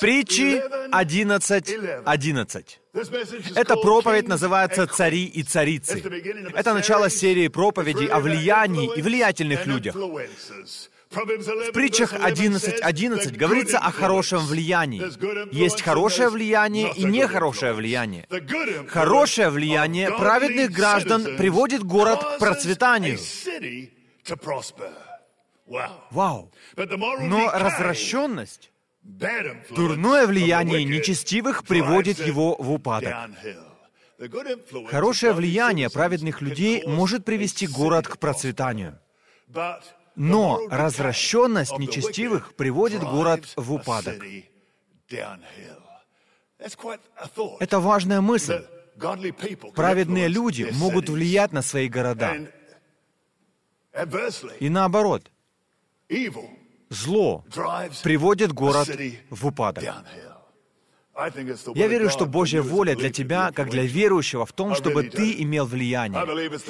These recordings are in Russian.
Притчи 11.11. Эта проповедь называется «Цари и царицы». Это начало серии проповедей о влиянии и влиятельных людях. В притчах 11.11 11 говорится о хорошем влиянии. Есть хорошее влияние и нехорошее влияние. Хорошее влияние праведных граждан приводит город к процветанию. Вау! Но развращенность, дурное влияние нечестивых приводит его в упадок. Хорошее влияние праведных людей может привести город к процветанию. Но развращенность нечестивых приводит город в упадок. Это важная мысль. Праведные люди могут влиять на свои города. И наоборот, зло приводит город в упадок. Я верю, что Божья воля для тебя, как для верующего, в том, чтобы ты имел влияние.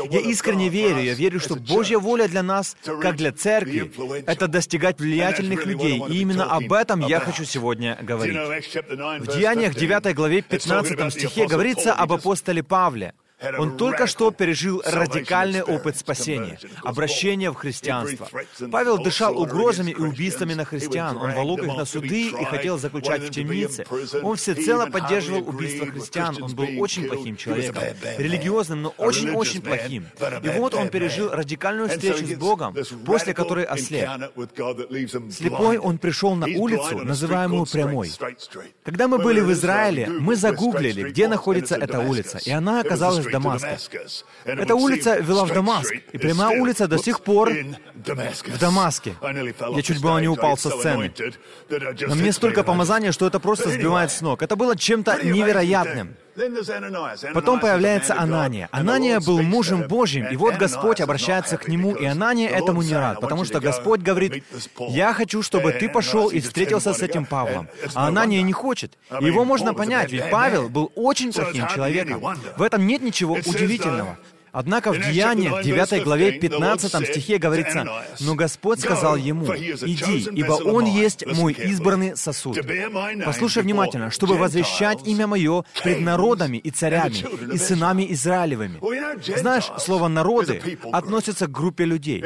Я искренне верю, я верю, что Божья воля для нас, как для церкви, это достигать влиятельных людей. И именно об этом я хочу сегодня говорить. В Деяниях 9 главе 15 стихе говорится об апостоле Павле — он только что пережил радикальный опыт спасения, обращения в христианство. Павел дышал угрозами и убийствами на христиан. Он волок их на суды и хотел заключать в темнице. Он всецело поддерживал убийство христиан. Он был очень плохим человеком. Религиозным, но очень-очень плохим. И вот он пережил радикальную встречу с Богом, после которой ослеп. Слепой он пришел на улицу, называемую прямой. Когда мы были в Израиле, мы загуглили, где находится эта улица, и она оказалась в Дамаске. Эта улица вела в Дамаск, и прямая улица до сих пор в Дамаске. Я чуть было не упал со сцены. На мне столько помазания, что это просто сбивает с ног. Это было чем-то невероятным. Потом появляется Анания. Анания был мужем Божьим, и вот Господь обращается к нему, и Анания этому не рад, потому что Господь говорит, «Я хочу, чтобы ты пошел и встретился с этим Павлом». А Анания не хочет. Его можно понять, ведь Павел был очень плохим человеком. В этом нет ничего удивительного. Однако в Деяниях, 9 главе 15 стихе говорится, «Но Господь сказал ему, иди, ибо он есть мой избранный сосуд». Послушай внимательно, чтобы возвещать имя мое пред народами и царями, и сынами Израилевыми. Знаешь, слово «народы» относится к группе людей.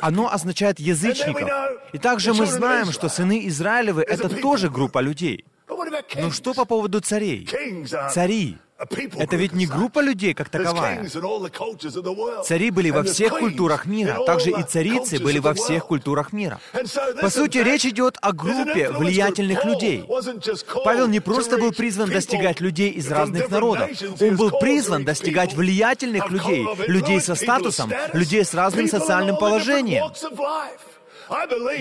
Оно означает язычников. И также мы знаем, что сыны Израилевы — это тоже группа людей. Но что по поводу царей? Цари это ведь не группа людей как таковая. Цари были во всех культурах мира, также и царицы были во всех культурах мира. По сути, речь идет о группе влиятельных людей. Павел не просто был призван достигать людей из разных народов, он был призван достигать влиятельных людей, людей со статусом, людей с разным социальным положением.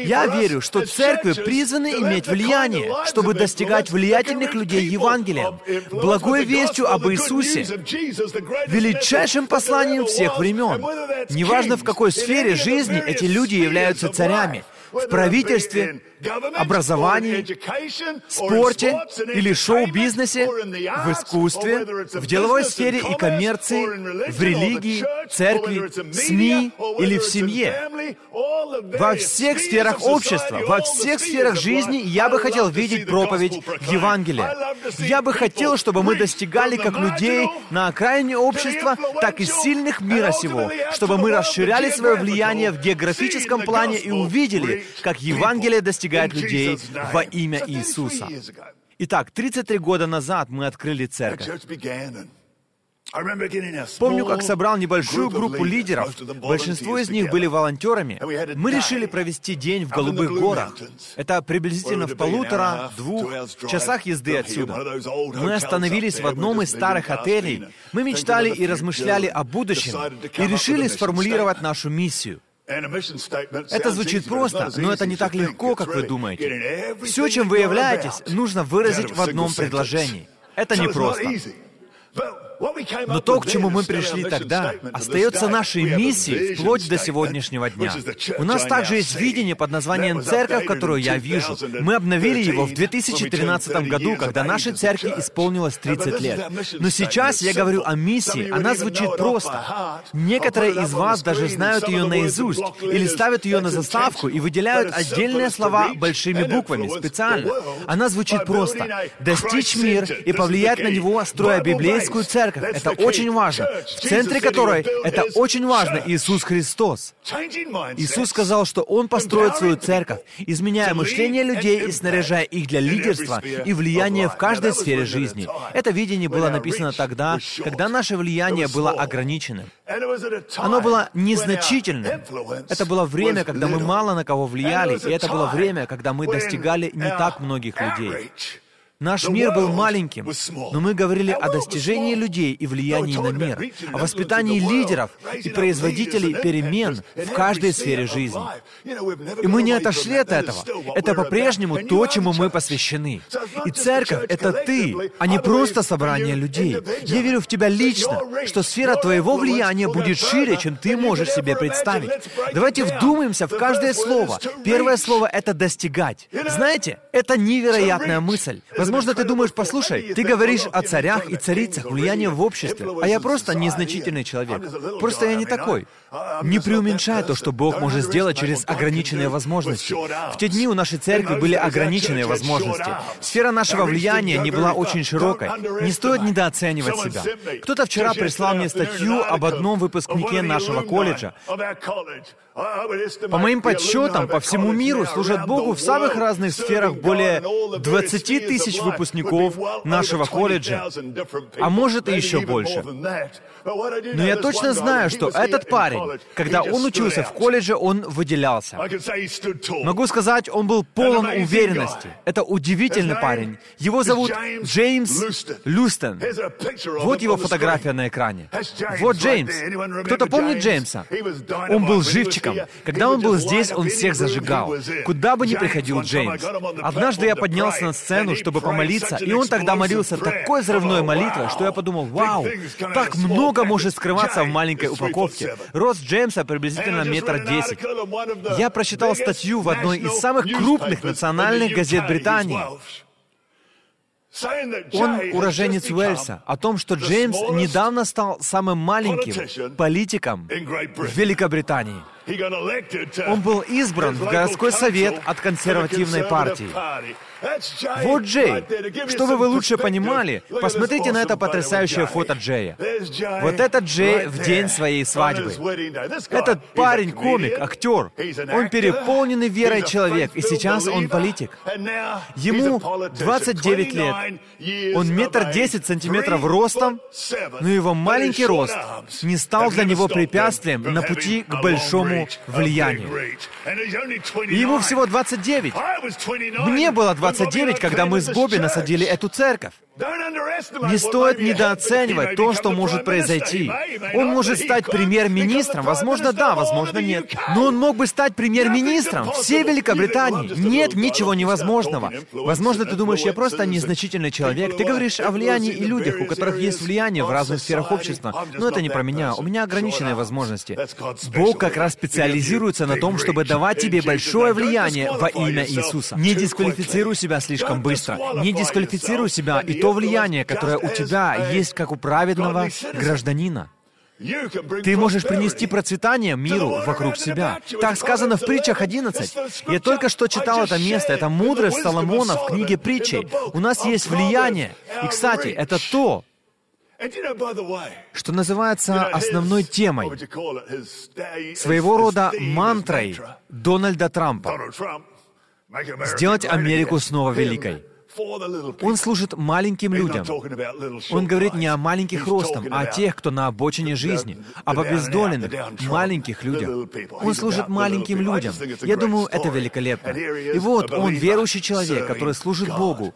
Я верю, что церкви призваны иметь влияние, чтобы достигать влиятельных людей Евангелием, благой вестью об Иисусе, величайшим посланием всех времен. Неважно, в какой сфере жизни эти люди являются царями, в правительстве, образовании, спорте или шоу-бизнесе, в искусстве, в деловой сфере и коммерции, в религии, церкви, СМИ или в семье. Во всех сферах общества, во всех сферах жизни я бы хотел видеть проповедь Евангелия. Я бы хотел, чтобы мы достигали как людей на окраине общества, так и сильных мира сего, чтобы мы расширяли свое влияние в географическом плане и увидели, как Евангелие достигает людей во имя Иисуса. Итак, 33 года назад мы открыли церковь. Помню, как собрал небольшую группу лидеров. Большинство из них были волонтерами. Мы решили провести день в Голубых горах. Это приблизительно в полутора-двух часах езды отсюда. Мы остановились в одном из старых отелей. Мы мечтали и размышляли о будущем и решили сформулировать нашу миссию — это звучит просто, но это не так легко, как вы думаете. Все, чем вы являетесь, нужно выразить в одном предложении. Это непросто. Но то, к чему мы пришли тогда, остается нашей миссией вплоть до сегодняшнего дня. У нас также есть видение под названием «Церковь, которую я вижу». Мы обновили его в 2013 году, когда нашей церкви исполнилось 30 лет. Но сейчас я говорю о миссии. Она звучит просто. Некоторые из вас даже знают ее наизусть или ставят ее на заставку и выделяют отдельные слова большими буквами специально. Она звучит просто. «Достичь мир и повлиять на него, строя библейскую церковь». Это очень важно. В центре которой это очень важно Иисус Христос. Иисус сказал, что Он построит свою церковь, изменяя мышление людей и снаряжая их для лидерства и влияния в каждой сфере жизни. Это видение было написано тогда, когда наше влияние было ограниченным. Оно было незначительным. Это было время, когда мы мало на кого влияли, и это было время, когда мы достигали не так многих людей. Наш мир был маленьким, но мы говорили о достижении людей и влиянии на мир, о воспитании лидеров и производителей перемен в каждой сфере жизни. И мы не отошли от этого. Это по-прежнему то, чему мы посвящены. И церковь — это ты, а не просто собрание людей. Я верю в тебя лично, что сфера твоего влияния будет шире, чем ты можешь себе представить. Давайте вдумаемся в каждое слово. Первое слово — это «достигать». Знаете, это невероятная мысль. Возможно, ты думаешь, послушай, ты говоришь о царях и царицах, влиянии в обществе, а я просто незначительный человек. Просто я не такой. Не преуменьшай то, что Бог может сделать через ограниченные возможности. В те дни у нашей церкви были ограниченные возможности. Сфера нашего влияния не была очень широкой. Не стоит недооценивать себя. Кто-то вчера прислал мне статью об одном выпускнике нашего колледжа. По моим подсчетам, по всему миру служат Богу в самых разных сферах более 20 тысяч выпускников нашего колледжа, а может и еще больше. Но я точно знаю, что этот парень, когда он учился в колледже, он выделялся. Могу сказать, он был полон уверенности. Это удивительный парень. Его зовут Джеймс Люстен. Вот его фотография на экране. Вот Джеймс. Кто-то помнит Джеймса? Он был живчиком. Когда он был здесь, он всех зажигал. Куда бы ни приходил Джеймс. Однажды я поднялся на сцену, чтобы помолиться, и он тогда молился такой взрывной молитвой, что я подумал, вау, так много много может скрываться в маленькой упаковке. Рост Джеймса приблизительно метр десять. Я прочитал статью в одной из самых крупных национальных газет Британии. Он уроженец Уэльса, о том, что Джеймс недавно стал самым маленьким политиком в Великобритании. Он был избран в городской совет от консервативной партии. Вот Джей. Чтобы вы лучше понимали, посмотрите на это потрясающее фото Джея. Вот это Джей в день своей свадьбы. Этот парень комик, актер. Он переполненный верой человек, и сейчас он политик. Ему 29 лет. Он метр десять сантиметров ростом, но его маленький рост не стал для него препятствием на пути к большому влиянию. И ему всего 29. Мне было 29. 29, когда мы с Бобби насадили эту церковь. Не стоит недооценивать то, что может произойти. Он может стать премьер-министром, возможно, да, возможно, нет. Но он мог бы стать премьер-министром всей Великобритании. Нет ничего невозможного. Возможно, ты думаешь, я просто незначительный человек. Ты говоришь о влиянии и людях, у которых есть влияние в разных сферах общества. Но это не про меня. У меня ограниченные возможности. Бог как раз специализируется на том, чтобы давать тебе большое влияние во имя Иисуса. Не дисквалифицируй себя слишком быстро. Не дисквалифицируй себя и то влияние, которое у тебя есть, как у праведного гражданина. Ты можешь принести процветание миру вокруг себя. Так сказано в притчах 11. Я только что читал это место. Это мудрость Соломона в книге притчей. У нас есть влияние. И, кстати, это то, что называется основной темой, своего рода мантрой Дональда Трампа. Сделать Америку снова великой. Он служит маленьким людям. Он говорит не о маленьких ростом, а о тех, кто на обочине жизни, об обездоленных, маленьких людях. Он служит маленьким людям. Я думаю, это великолепно. И вот он верующий человек, который служит Богу,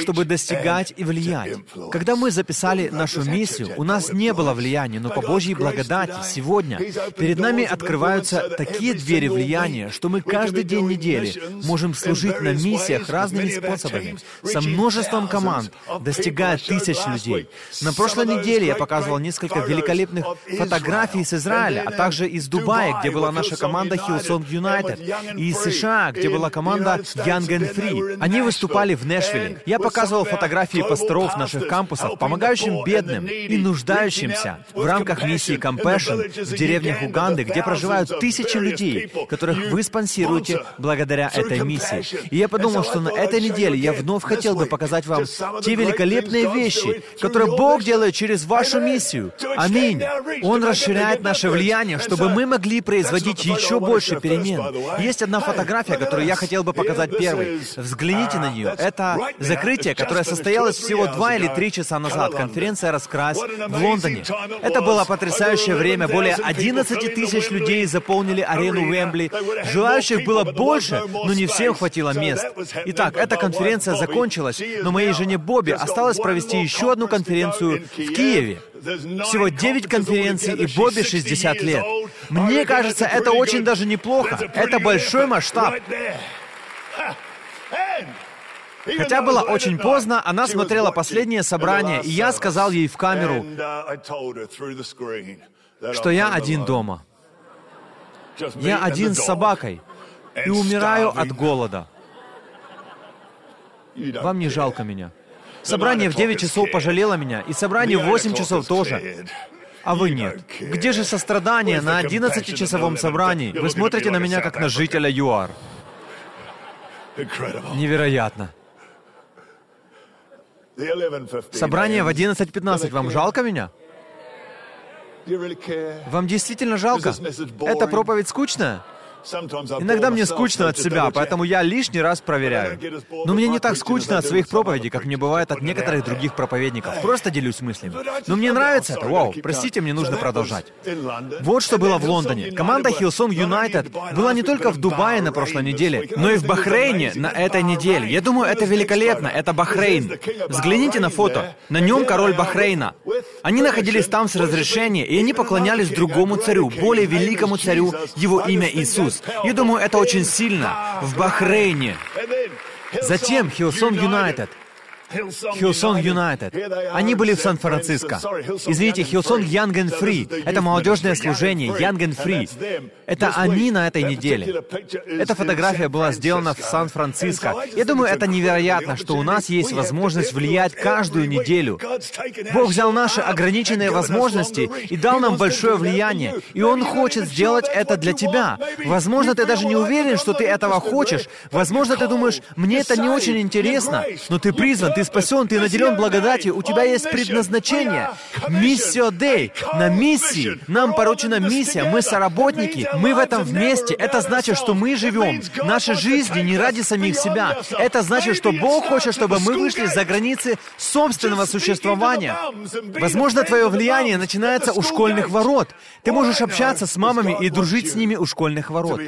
чтобы достигать и влиять. Когда мы записали нашу миссию, у нас не было влияния, но по Божьей благодати сегодня перед нами открываются такие двери влияния, что мы каждый день недели можем служить на миссиях разными способами. Со множеством команд, достигая тысяч людей. На прошлой неделе я показывал несколько великолепных фотографий из Израиля, а также из Дубая, где была наша команда Hillsong United, и из США, где была команда Young and Free. Они выступали в Нэшвилле. Я показывал фотографии пасторов наших кампусов, помогающим бедным и нуждающимся в рамках миссии Compassion в деревнях Уганды, где проживают тысячи людей, которых вы спонсируете благодаря этой миссии. И я подумал, что на этой неделе я вновь хотел бы показать вам те великолепные вещи, которые Бог делает через вашу миссию. Аминь. Он расширяет наше влияние, чтобы мы могли производить еще больше перемен. Есть одна фотография, которую я хотел бы показать первой. Взгляните на нее. Это закрытие, которое состоялось всего два или три часа назад. Конференция «Раскрась» в Лондоне. Это было потрясающее время. Более 11 тысяч людей заполнили арену Уэмбли. Желающих было больше, но не всем хватило мест. Итак, эта конференция закончилась, но моей жене Бобби осталось провести еще одну конференцию в Киеве. Всего 9 конференций и Бобби 60 лет. Мне кажется, это очень даже неплохо. Это большой масштаб. Хотя было очень поздно, она смотрела последнее собрание, и я сказал ей в камеру, что я один дома. Я один с собакой и умираю от голода. Вам не жалко меня. Собрание в 9 часов пожалело меня, и собрание в 8 часов тоже. А вы нет. Где же сострадание на 11-часовом собрании? Вы смотрите на меня, как на жителя ЮАР. Невероятно. Собрание в 11.15. Вам жалко меня? Вам действительно жалко? Эта проповедь скучная? Иногда мне скучно от себя, поэтому я лишний раз проверяю. Но мне не так скучно от своих проповедей, как мне бывает от некоторых других проповедников. Просто делюсь мыслями. Но мне нравится это. Вау, простите, мне нужно продолжать. Вот что было в Лондоне. Команда Hillsong United была не только в Дубае на прошлой неделе, но и в Бахрейне на этой неделе. Я думаю, это великолепно. Это Бахрейн. Взгляните на фото. На нем король Бахрейна. Они находились там с разрешения, и они поклонялись другому царю, более великому царю, его имя Иисус. Иисус. Я думаю, это очень сильно. В Бахрейне. Затем Hillsong United. Hillsong United. Они были в Сан-Франциско. Извините, Hillsong Young and Free. Это молодежное служение, Young and Free. Это они на этой неделе. Эта фотография была сделана в Сан-Франциско. Я думаю, это невероятно, что у нас есть возможность влиять каждую неделю. Бог взял наши ограниченные возможности и дал нам большое влияние. И Он хочет сделать это для тебя. Возможно, ты даже не уверен, что ты этого хочешь. Возможно, ты думаешь, мне это не очень интересно, но ты призван, ты ты спасен, ты наделен благодатью, у тебя есть предназначение. Миссио Дей. На миссии. Нам поручена миссия. Мы соработники. Мы в этом вместе. Это значит, что мы живем. Наши жизни не ради самих себя. Это значит, что Бог хочет, чтобы мы вышли за границы собственного существования. Возможно, твое влияние начинается у школьных ворот. Ты можешь общаться с мамами и дружить с ними у школьных ворот.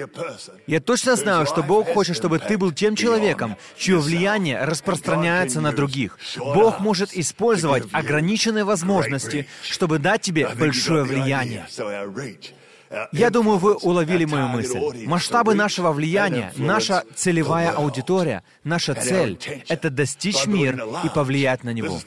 Я точно знаю, что Бог хочет, чтобы ты был тем человеком, чье влияние распространяется на других других. Бог может использовать ограниченные возможности, чтобы дать тебе большое влияние. Я думаю, вы уловили мою мысль. Масштабы нашего влияния, наша целевая аудитория, наша цель — это достичь мир и повлиять на него.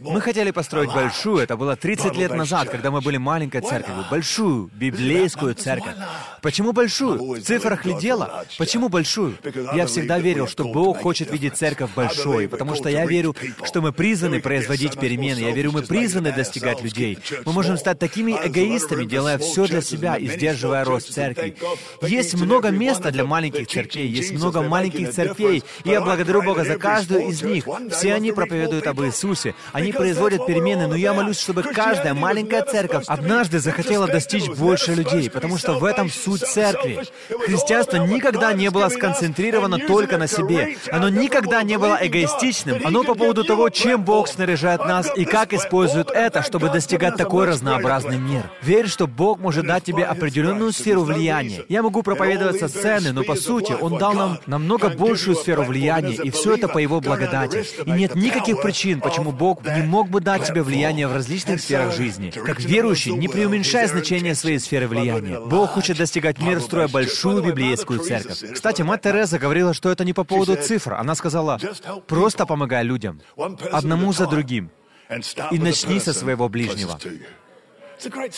Мы хотели построить большую, это было 30 лет назад, когда мы были маленькой церковью, большую библейскую церковь. Почему большую? В цифрах ли дело? Почему большую? Я всегда верил, что Бог хочет видеть церковь большой, потому что я верю, что мы призваны производить перемены. Я верю, мы призваны достигать людей. Мы можем стать такими эгоистами, делая все все для себя и сдерживая рост церкви. Есть много места для маленьких церквей, есть много маленьких церквей, и я благодарю Бога за каждую из них. Все они проповедуют об Иисусе, они производят перемены, но я молюсь, чтобы каждая маленькая церковь однажды захотела достичь больше людей, потому что в этом суть церкви. Христианство никогда не было сконцентрировано только на себе. Оно никогда не было эгоистичным. Оно по поводу того, чем Бог снаряжает нас и как использует это, чтобы достигать такой разнообразный мир. Верь, что Бог может дать тебе определенную сферу влияния. Я могу проповедовать со сцены, но по сути Он дал нам намного большую сферу влияния, и все это по Его благодати. И нет никаких причин, почему Бог не мог бы дать тебе влияние в различных сферах жизни. Как верующий, не преуменьшай значение своей сферы влияния. Бог хочет достигать мира, строя большую библейскую церковь. Кстати, мать Тереза говорила, что это не по поводу цифр. Она сказала, просто помогай людям, одному за другим, и начни со своего ближнего.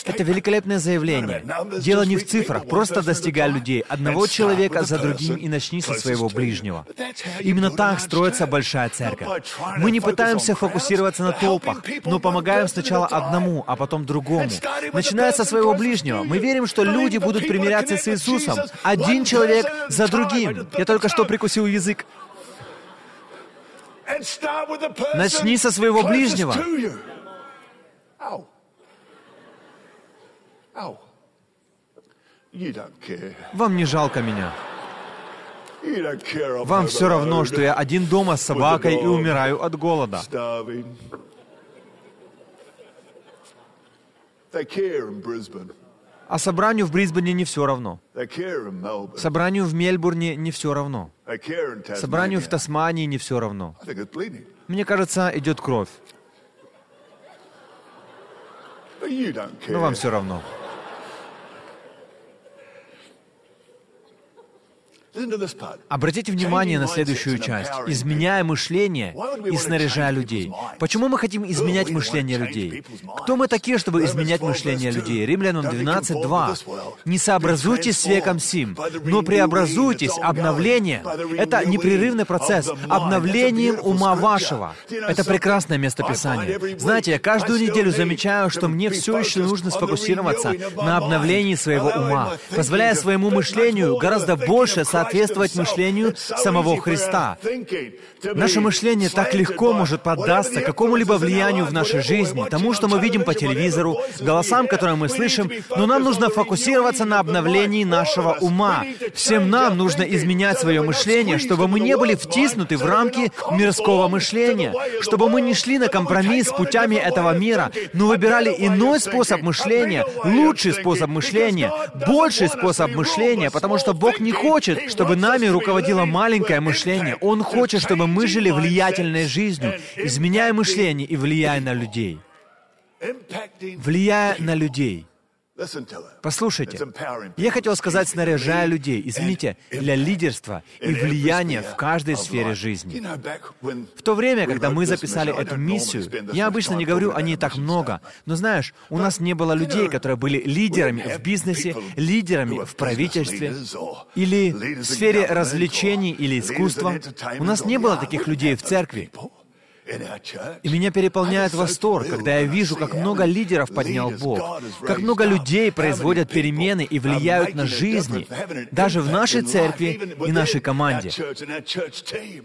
Это великолепное заявление. Дело не в цифрах, просто достигай людей, одного человека за другим и начни со своего ближнего. Именно так строится большая церковь. Мы не пытаемся фокусироваться на толпах, но помогаем сначала одному, а потом другому. Начиная со своего ближнего, мы верим, что люди будут примиряться с Иисусом, один человек за другим. Я только что прикусил язык. Начни со своего ближнего. Вам не жалко меня. Вам все равно, что я один дома с собакой и умираю от голода. А собранию в Брисбене не все равно. Собранию в Мельбурне не все равно. Собранию в Тасмании не все равно. Мне кажется, идет кровь. Но вам все равно. Обратите внимание на следующую часть. Изменяя мышление и снаряжая людей. Почему мы хотим изменять мышление людей? Кто мы такие, чтобы изменять мышление людей? Римлянам 12.2. «Не сообразуйтесь с веком сим, но преобразуйтесь обновление». Это непрерывный процесс. Обновлением ума вашего. Это прекрасное местописание. Знаете, я каждую неделю замечаю, что мне все еще нужно сфокусироваться на обновлении своего ума, позволяя своему мышлению гораздо больше соответствовать соответствовать мышлению самого Христа. Наше мышление так легко может поддаться какому-либо влиянию в нашей жизни, тому, что мы видим по телевизору, голосам, которые мы слышим, но нам нужно фокусироваться на обновлении нашего ума. Всем нам нужно изменять свое мышление, чтобы мы не были втиснуты в рамки мирского мышления, чтобы мы не шли на компромисс с путями этого мира, но выбирали иной способ мышления, лучший способ мышления, больший способ мышления, потому что Бог не хочет, чтобы нами руководило маленькое мышление. Он хочет, чтобы мы жили влиятельной жизнью, изменяя мышление и влияя на людей. Влияя на людей. Послушайте, я хотел сказать, снаряжая людей, извините, для лидерства и влияния в каждой сфере жизни. В то время, когда мы записали эту миссию, я обычно не говорю о ней так много, но знаешь, у нас не было людей, которые были лидерами в бизнесе, лидерами в правительстве, или в сфере развлечений или искусства. У нас не было таких людей в церкви. И меня переполняет восторг, когда я вижу, как много лидеров поднял Бог, как много людей производят перемены и влияют на жизни, даже в нашей церкви и нашей команде.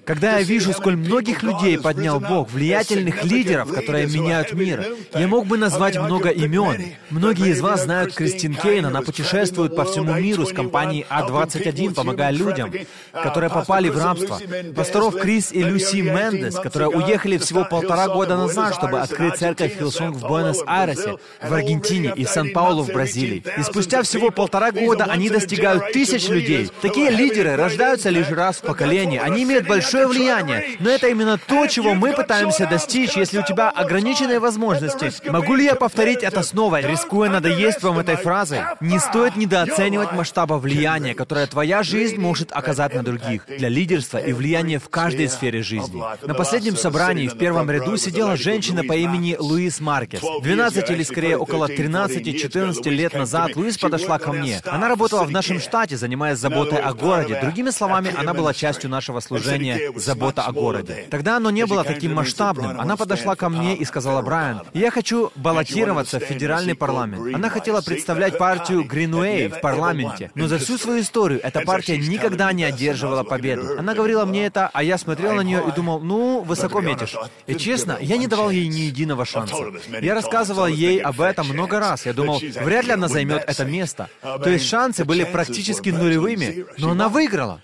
Когда я вижу, сколь многих людей поднял Бог, влиятельных лидеров, которые меняют мир, я мог бы назвать много имен. Многие из вас знают Кристин Кейн, она путешествует по всему миру с компанией А21, помогая людям, которые попали в рабство. Пасторов Крис и Люси Мендес, которые уехали приехали всего полтора года назад, чтобы открыть церковь Hillsong в Буэнос-Айресе, в Аргентине и Сан-Паулу в Бразилии. И спустя всего полтора года они достигают тысяч людей. Такие лидеры рождаются лишь раз в поколении. Они имеют большое влияние. Но это именно то, чего мы пытаемся достичь, если у тебя ограниченные возможности. Могу ли я повторить это снова, рискуя надоесть вам этой фразой? Не стоит недооценивать масштаба влияния, которое твоя жизнь может оказать на других, для лидерства и влияния в каждой сфере жизни. На последнем собрании собрании в первом ряду сидела женщина по имени Луис Маркес. 12 или скорее около 13-14 лет назад Луис подошла ко мне. Она работала в нашем штате, занимаясь заботой о городе. Другими словами, она была частью нашего служения «Забота о городе». Тогда оно не было таким масштабным. Она подошла ко мне и сказала, «Брайан, я хочу баллотироваться в федеральный парламент». Она хотела представлять партию Гринуэй в парламенте, но за всю свою историю эта партия никогда не одерживала победу. Она говорила мне это, а я смотрел на нее и думал, ну, высоко метишь знаешь. И честно, я не давал ей ни единого шанса. Я рассказывал ей об этом много раз. Я думал, вряд ли она займет это место. То есть шансы были практически нулевыми, но она выиграла.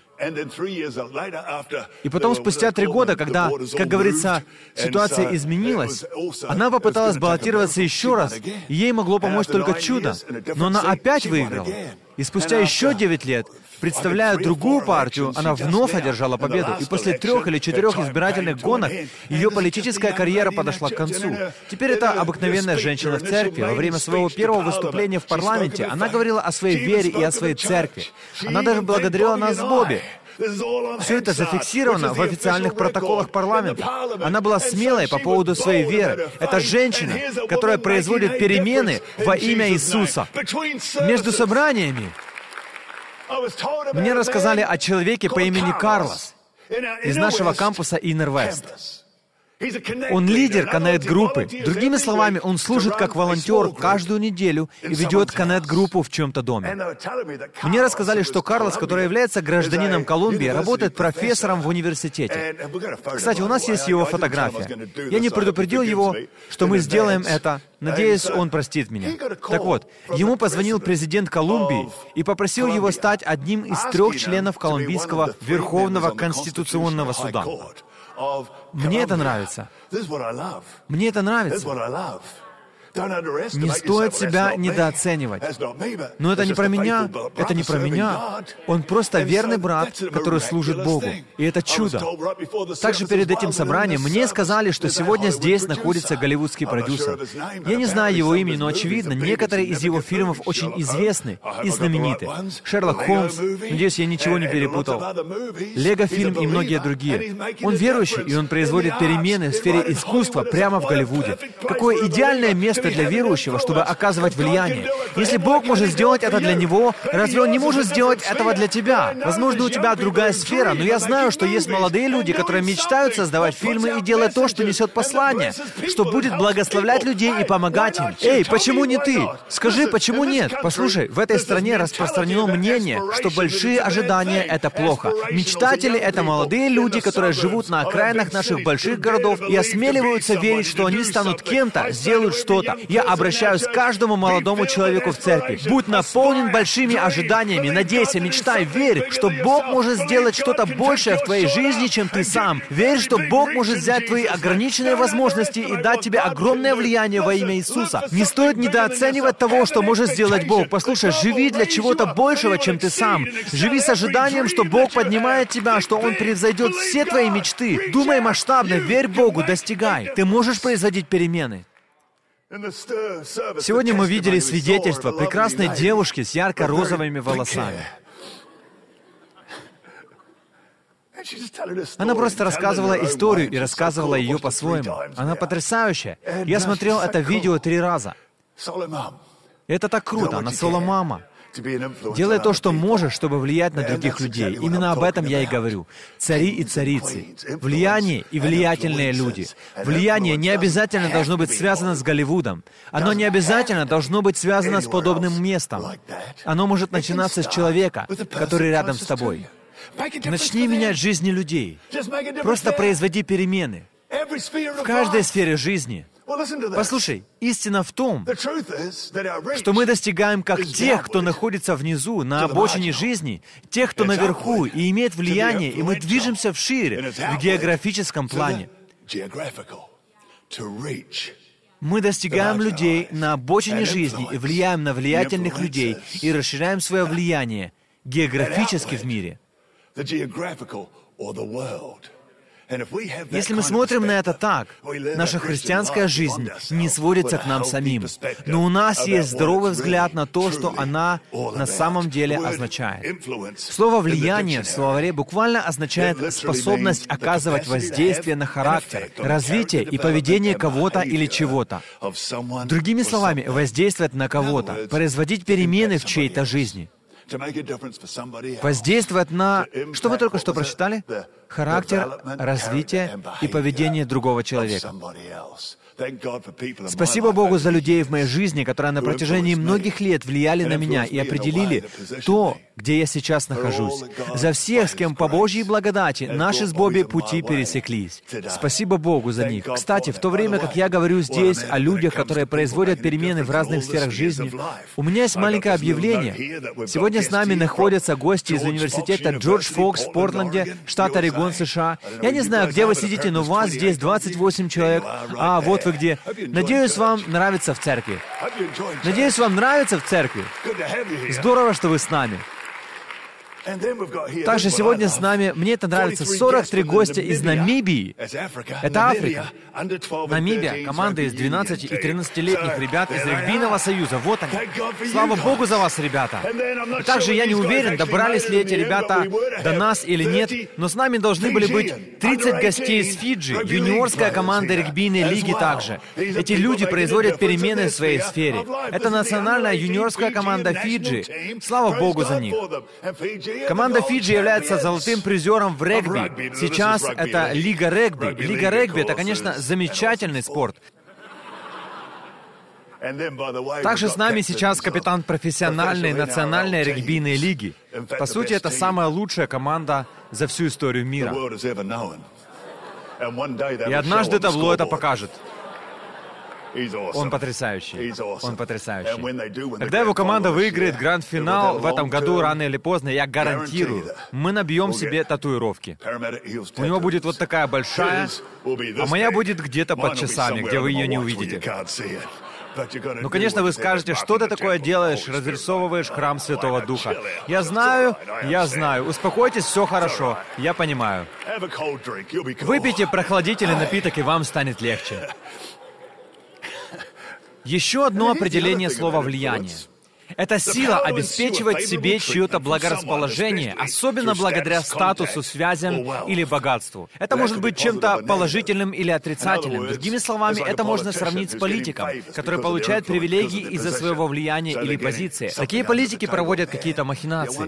И потом, спустя три года, когда, как говорится, ситуация изменилась, она попыталась баллотироваться еще раз, и ей могло помочь только чудо. Но она опять выиграла. И спустя еще девять лет, представляя другую партию, она вновь одержала победу. И после трех или четырех избирательных гонок ее политическая карьера подошла к концу. Теперь это обыкновенная женщина в церкви. Во время своего первого выступления в парламенте она говорила о своей вере и о своей церкви. Она даже благодарила нас с Бобби. Все это зафиксировано в официальных протоколах парламента. Она была смелой по поводу своей веры. Это женщина, которая производит перемены во имя Иисуса. Между собраниями мне рассказали о человеке по имени Карлос из нашего кампуса Inner West. Он лидер коннект-группы. Другими словами, он служит как волонтер каждую неделю и ведет коннект-группу в чем-то доме. Мне рассказали, что Карлос, который является гражданином Колумбии, работает профессором в университете. Кстати, у нас есть его фотография. Я не предупредил его, что мы сделаем это. Надеюсь, он простит меня. Так вот, ему позвонил президент Колумбии и попросил его стать одним из трех членов Колумбийского Верховного Конституционного суда. Мне это нравится. Мне это нравится. Не стоит себя недооценивать. Но это не про меня, это не про меня. Он просто верный брат, который служит Богу. И это чудо. Также перед этим собранием мне сказали, что сегодня здесь находится голливудский продюсер. Я не знаю его имени, но очевидно, некоторые из его фильмов очень известны и знамениты. Шерлок Холмс, надеюсь, я ничего не перепутал. Лего-фильм и многие другие. Он верующий, и он производит перемены в сфере искусства прямо в Голливуде. Какое идеальное место место для верующего, чтобы оказывать влияние. Если Бог может сделать это для него, разве Он не может сделать этого для тебя? Возможно, у тебя другая сфера, но я знаю, что есть молодые люди, которые мечтают создавать фильмы и делать то, что несет послание, что будет благословлять людей и помогать им. Эй, почему не ты? Скажи, почему нет? Послушай, в этой стране распространено мнение, что большие ожидания — это плохо. Мечтатели — это молодые люди, которые живут на окраинах наших больших городов и осмеливаются верить, что они станут кем-то, сделают что-то. Я обращаюсь к каждому молодому человеку в церкви. Будь наполнен большими ожиданиями, надейся, мечтай, верь, что Бог может сделать что-то большее в твоей жизни, чем ты сам. Верь, что Бог может взять твои ограниченные возможности и дать тебе огромное влияние во имя Иисуса. Не стоит недооценивать того, что может сделать Бог. Послушай, живи для чего-то большего, чем ты сам. Живи с ожиданием, что Бог поднимает тебя, что Он превзойдет все твои мечты. Думай масштабно, верь Богу, достигай. Ты можешь производить перемены. Сегодня мы видели свидетельство прекрасной девушки с ярко-розовыми волосами. Она просто рассказывала историю и рассказывала ее по-своему. Она потрясающая. Я смотрел это видео три раза. Это так круто, она соло-мама. Делай то, что можешь, чтобы влиять на других людей. Именно об этом я и говорю. Цари и царицы. Влияние и влиятельные люди. Влияние не обязательно должно быть связано с Голливудом. Оно не обязательно должно быть связано с подобным местом. Оно может начинаться с человека, который рядом с тобой. Начни менять жизни людей. Просто производи перемены. В каждой сфере жизни — Послушай, истина в том, что мы достигаем как тех, кто находится внизу, на обочине жизни, тех, кто наверху и имеет влияние, и мы движемся вширь, в географическом плане. Мы достигаем людей на обочине жизни и влияем на влиятельных людей и расширяем свое влияние географически в мире. Если мы смотрим на это так, наша христианская жизнь не сводится к нам самим, но у нас есть здоровый взгляд на то, что она на самом деле означает. Слово «влияние» в словаре буквально означает способность оказывать воздействие на характер, развитие и поведение кого-то или чего-то. Другими словами, воздействовать на кого-то, производить перемены в чьей-то жизни. Воздействовать на... Что вы только что прочитали? характер, развитие и поведение другого человека. Спасибо Богу за людей в моей жизни, которые на протяжении многих лет влияли на меня и определили то, где я сейчас нахожусь. За всех, с кем по Божьей благодати наши с Бобби пути пересеклись. Спасибо Богу за них. Кстати, в то время, как я говорю здесь о людях, которые производят перемены в разных сферах жизни, у меня есть маленькое объявление. Сегодня с нами находятся гости из университета Джордж Фокс в Портленде, штат Орегон, США. Я не знаю, где вы сидите, но вас здесь 28 человек. А, вот вы где. Надеюсь, вам нравится в церкви. Надеюсь, вам нравится в церкви. Здорово, что вы с нами. Также сегодня с нами, мне это нравится, 43 гостя из Намибии. Это Африка. Намибия, команда из 12 и 13-летних ребят из регбийного союза. Вот они. Слава Богу за вас, ребята. И также я не уверен, добрались ли эти ребята до нас или нет, но с нами должны были быть 30 гостей из Фиджи, юниорская команда регбийной лиги также. Эти люди производят перемены в своей сфере. Это национальная юниорская команда Фиджи. Слава Богу за них. Команда Фиджи является золотым призером в регби. Сейчас это Лига регби. Лига регби — это, конечно, замечательный спорт. Также с нами сейчас капитан профессиональной национальной регбийной лиги. По сути, это самая лучшая команда за всю историю мира. И однажды табло это покажет. Он потрясающий. Он потрясающий. Когда его команда выиграет гранд-финал в этом году, рано или поздно, я гарантирую, мы набьем себе татуировки. У него будет вот такая большая, а моя будет где-то под часами, где вы ее не увидите. Ну, конечно, вы скажете, что ты такое делаешь, разрисовываешь храм Святого Духа. Я знаю, я знаю. Успокойтесь, все хорошо. Я понимаю. Выпейте прохладительный напиток, и вам станет легче. Еще одно определение слова «влияние». Эта сила обеспечивает себе чье-то благорасположение, особенно благодаря статусу, связям или богатству. Это может быть чем-то положительным или отрицательным. Другими словами, это можно сравнить с политиком, который получает привилегии из-за своего влияния или позиции. Такие политики проводят какие-то махинации.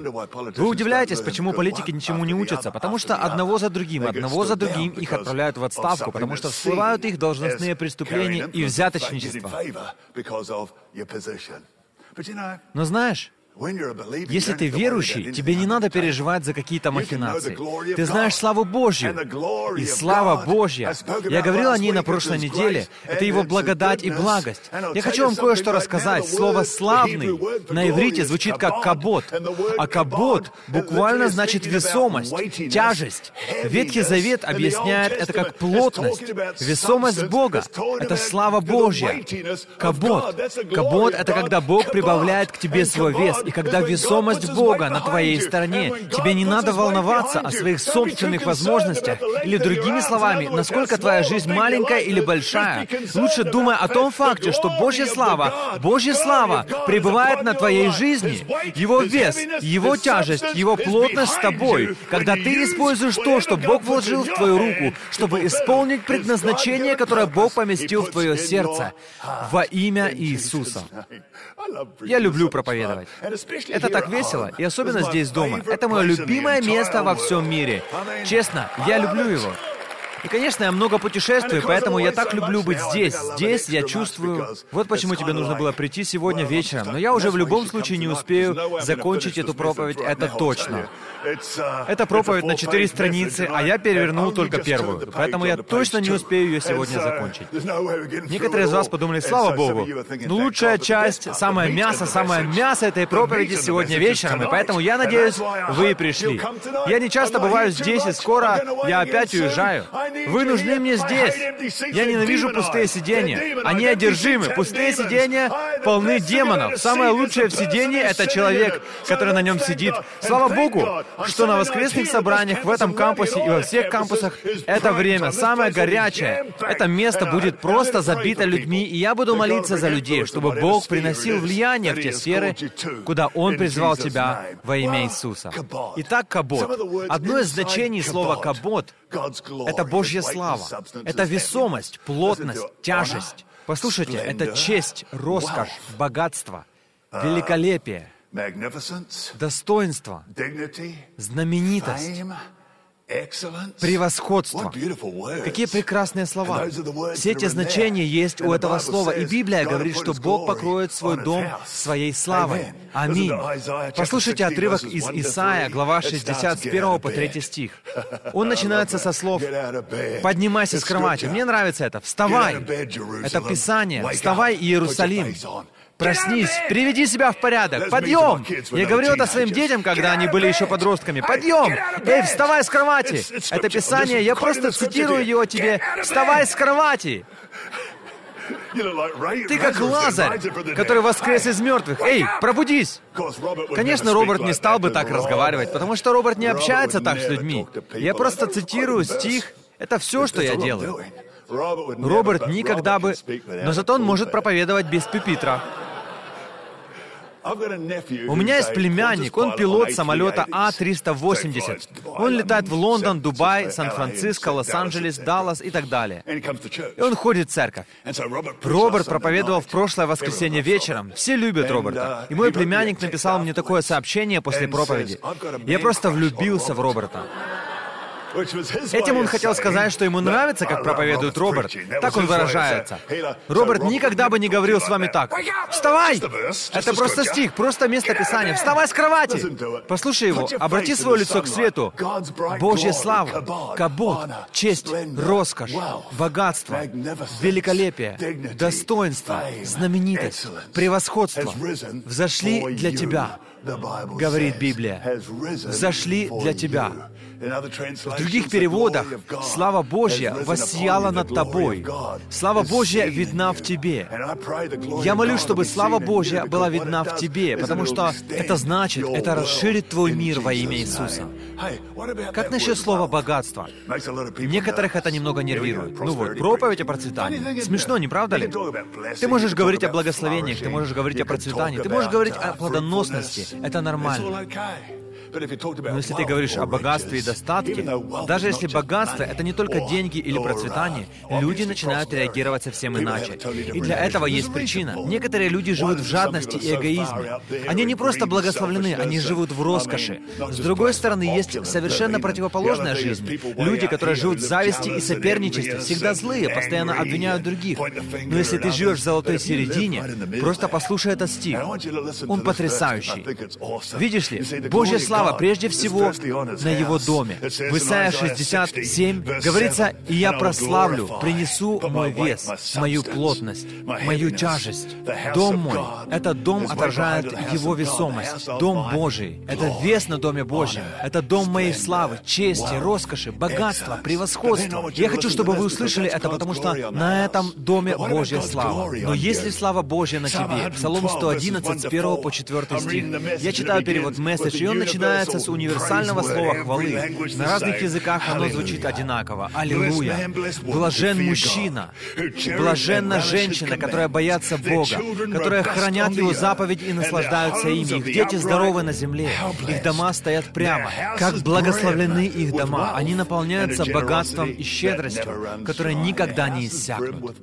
Вы удивляетесь, почему политики ничему не учатся? Потому что одного за другим, одного за другим их отправляют в отставку, потому что всплывают их должностные преступления и взяточничество. Но знаешь, если ты верующий, тебе не надо переживать за какие-то махинации. Ты знаешь славу Божью. И слава Божья. Я говорил о ней на прошлой неделе. Это Его благодать и благость. Я хочу вам кое-что рассказать. Слово «славный» на иврите звучит как «кабот». А «кабот» буквально значит весомость, тяжесть. Ветхий Завет объясняет это как плотность, весомость Бога. Это слава Божья. Кабот. Кабот — это когда Бог прибавляет к тебе свой вес. И когда весомость Бога на твоей стороне, тебе не надо волноваться о своих собственных возможностях. Или другими словами, насколько твоя жизнь маленькая или большая. Лучше думай о том факте, что Божья слава, Божья слава пребывает на твоей жизни. Его вес, Его тяжесть, Его плотность с тобой. Когда ты используешь то, что Бог вложил в твою руку, чтобы исполнить предназначение, которое Бог поместил в твое сердце, во имя Иисуса. Я люблю проповедовать. Это так весело, и особенно здесь дома. Это мое любимое место во всем мире. Честно, я люблю его. И, конечно, я много путешествую, поэтому я так люблю быть здесь. Здесь я чувствую... Вот почему тебе нужно было прийти сегодня вечером. Но я уже в любом случае не успею закончить эту проповедь, это точно. Это проповедь на четыре страницы, а я перевернул только первую. Поэтому я точно не успею ее сегодня закончить. Некоторые из вас подумали, слава Богу, ну лучшая часть, самое мясо, самое мясо этой проповеди сегодня вечером, и поэтому я надеюсь, вы пришли. Я не часто бываю здесь, и скоро я опять уезжаю. Вы нужны мне здесь. Я ненавижу пустые сидения. Они одержимы. Пустые сидения полны демонов. Самое лучшее в сидении — это человек, который на нем сидит. Слава Богу, что на воскресных собраниях в этом кампусе и во всех кампусах это время самое горячее. Это место будет просто забито людьми, и я буду молиться за людей, чтобы Бог приносил влияние в те сферы, куда Он призвал тебя во имя Иисуса. Итак, кабот. Одно из значений слова кабот — это Божья слава, это весомость, плотность, тяжесть. Послушайте, это честь, роскошь, богатство, великолепие — достоинство, знаменитость, превосходство. Какие прекрасные слова. Все эти значения есть у этого слова. И Библия говорит, что Бог покроет свой дом своей славой. Аминь. Послушайте отрывок из Исаия, глава 60, с 1 по 3 стих. Он начинается со слов «Поднимайся с кровати». Мне нравится это. «Вставай». Это Писание. «Вставай, Иерусалим». Проснись, приведи себя в порядок, подъем! Я говорил это своим детям, когда они были еще подростками. Подъем! Эй, вставай с кровати! Это Писание, я просто цитирую его тебе. Вставай с кровати! Ты как Лазарь, который воскрес из мертвых. Эй, пробудись! Конечно, Роберт не стал бы так разговаривать, потому что Роберт не общается так с людьми. Я просто цитирую стих. Это все, что я делаю. Роберт никогда бы... Но зато он может проповедовать без пюпитра. У меня есть племянник, он пилот самолета А-380. Он летает в Лондон, Дубай, Сан-Франциско, Лос-Анджелес, Даллас и так далее. И он ходит в церковь. Роберт проповедовал в прошлое воскресенье вечером. Все любят Роберта. И мой племянник написал мне такое сообщение после проповеди. Я просто влюбился в Роберта. Этим он хотел сказать, что ему нравится, как проповедует Роберт. Так он выражается. Роберт никогда бы не говорил с вами так. «Вставай!» Это просто стих, просто место Писания. «Вставай с кровати!» Послушай его, обрати свое лицо к свету. Божья слава, кабот, честь, роскошь, богатство, великолепие, достоинство, знаменитость, превосходство взошли для тебя, говорит Библия. Взошли для тебя. В других переводах «Слава Божья воссияла над тобой». Слава Божья видна в тебе. Я молюсь, чтобы слава Божья была видна в тебе, потому что это значит, это расширит твой мир во имя Иисуса. Как насчет слова «богатство»? Некоторых это немного нервирует. Ну вот, проповедь о процветании. Смешно, не правда ли? Ты можешь говорить о благословениях, ты можешь говорить о процветании, ты можешь говорить о плодоносности. Это нормально. Но если ты говоришь о богатстве и достатке, даже если богатство — это не только деньги или процветание, люди начинают реагировать совсем иначе. И для этого есть причина. Некоторые люди живут в жадности и эгоизме. Они не просто благословлены, они живут в роскоши. С другой стороны, есть совершенно противоположная жизнь. Люди, которые живут в зависти и соперничестве, всегда злые, постоянно обвиняют других. Но если ты живешь в золотой середине, просто послушай этот стих. Он потрясающий. Видишь ли, Божья слава слава прежде всего на Его доме. В Исайя 67 говорится, «И я прославлю, принесу мой вес, мою плотность, мою тяжесть. Дом мой, этот дом отражает Его весомость. Дом Божий, это вес на Доме Божьем. Это дом моей славы, чести, роскоши, богатства, превосходства. Я хочу, чтобы вы услышали это, потому что на этом доме Божья слава. Но если слава Божья на тебе, Псалом 111, с 1 по 4 стих, я читаю перевод «Месседж», и он начинает начинается с универсального слова хвалы. На разных языках оно звучит одинаково. Аллилуйя. Блажен мужчина. Блаженна женщина, которая боятся Бога, которая хранят Его заповедь и наслаждаются ими. Их дети здоровы на земле. Их дома стоят прямо. Как благословлены их дома. Они наполняются богатством и щедростью, которые никогда не иссякнут.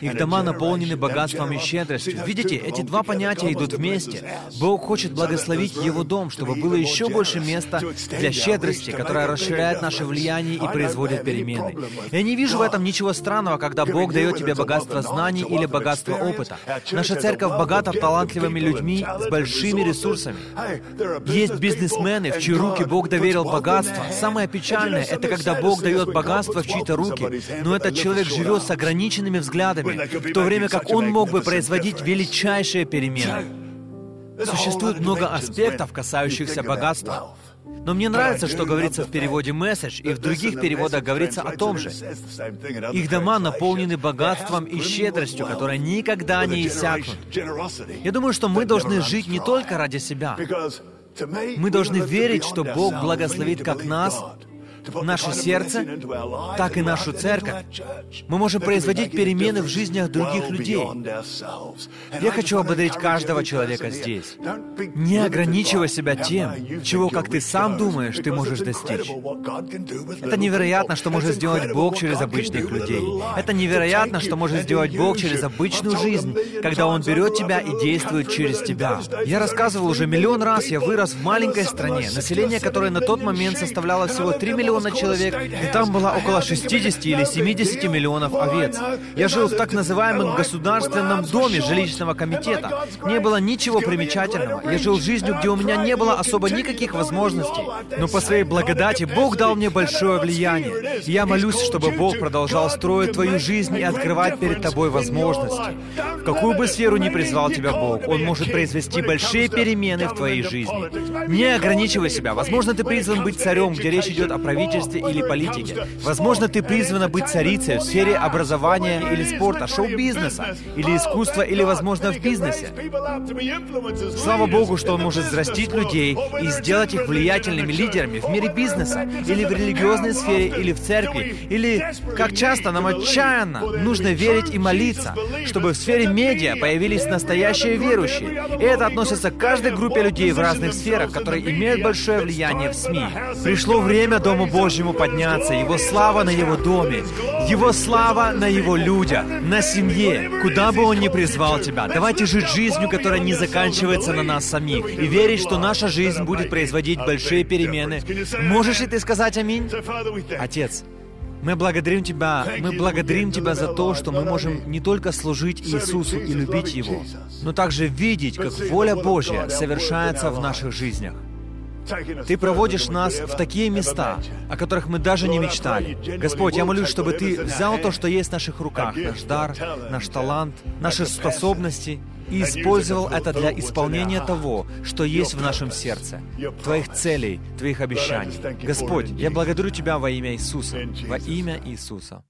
Их дома наполнены богатством и щедростью. Видите, эти два понятия идут вместе. Бог хочет благословить Его дом, чтобы было еще больше места для щедрости, которая расширяет наше влияние и производит перемены. Я не вижу в этом ничего странного, когда Бог дает тебе богатство знаний или богатство опыта. Наша церковь богата талантливыми людьми с большими ресурсами. Есть бизнесмены, в чьи руки Бог доверил богатство. Самое печальное — это когда Бог дает богатство в чьи-то руки, но этот человек живет с ограниченными взглядами, в то время как он мог бы производить величайшие перемены. Существует много аспектов, касающихся богатства. Но мне нравится, что говорится в переводе «месседж», и в других переводах говорится о том же. Их дома наполнены богатством и щедростью, которая никогда не иссякнут. Я думаю, что мы должны жить не только ради себя. Мы должны верить, что Бог благословит как нас, наше сердце, так и нашу церковь. Мы можем производить перемены в жизнях других людей. Я хочу ободрить каждого человека здесь. Не ограничивай себя тем, чего, как ты сам думаешь, ты можешь достичь. Это невероятно, что может сделать Бог через обычных людей. Это невероятно, что может сделать Бог через обычную жизнь, когда Он берет тебя и действует через тебя. Я рассказывал уже миллион раз, я вырос в маленькой стране, население которое на тот момент составляло всего 3 миллиона миллиона человек, и там было около 60 или 70 миллионов овец. Я жил в так называемом государственном доме жилищного комитета. Не было ничего примечательного. Я жил жизнью, где у меня не было особо никаких возможностей. Но по своей благодати Бог дал мне большое влияние. Я молюсь, чтобы Бог продолжал строить твою жизнь и открывать перед тобой возможности. В какую бы сферу ни призвал тебя Бог, Он может произвести большие перемены в твоей жизни. Не ограничивай себя. Возможно, ты призван быть царем, где речь идет о правительстве или политике. Возможно, ты призвана быть царицей в сфере образования или спорта, шоу-бизнеса, или искусства, или, возможно, в бизнесе. Слава Богу, что Он может взрастить людей и сделать их влиятельными лидерами в мире бизнеса, или в религиозной сфере, или в церкви, или, как часто нам отчаянно нужно верить и молиться, чтобы в сфере медиа появились настоящие верующие. И это относится к каждой группе людей в разных сферах, которые имеют большое влияние в СМИ. Пришло время Дому Божьему подняться, Его слава на Его доме, Его слава на Его людях, на семье, куда бы Он ни призвал тебя. Давайте жить жизнью, которая не заканчивается на нас самих, и верить, что наша жизнь будет производить большие перемены. Можешь ли ты сказать аминь? Отец, мы благодарим Тебя, мы благодарим Тебя за то, что мы можем не только служить Иисусу и любить Его, но также видеть, как воля Божья совершается в наших жизнях. Ты проводишь нас в такие места, о которых мы даже не мечтали. Господь, я молюсь, чтобы Ты взял то, что есть в наших руках, наш дар, наш талант, наши способности, и использовал это для исполнения того, что есть в нашем сердце, Твоих целей, Твоих обещаний. Господь, я благодарю Тебя во имя Иисуса, во имя Иисуса.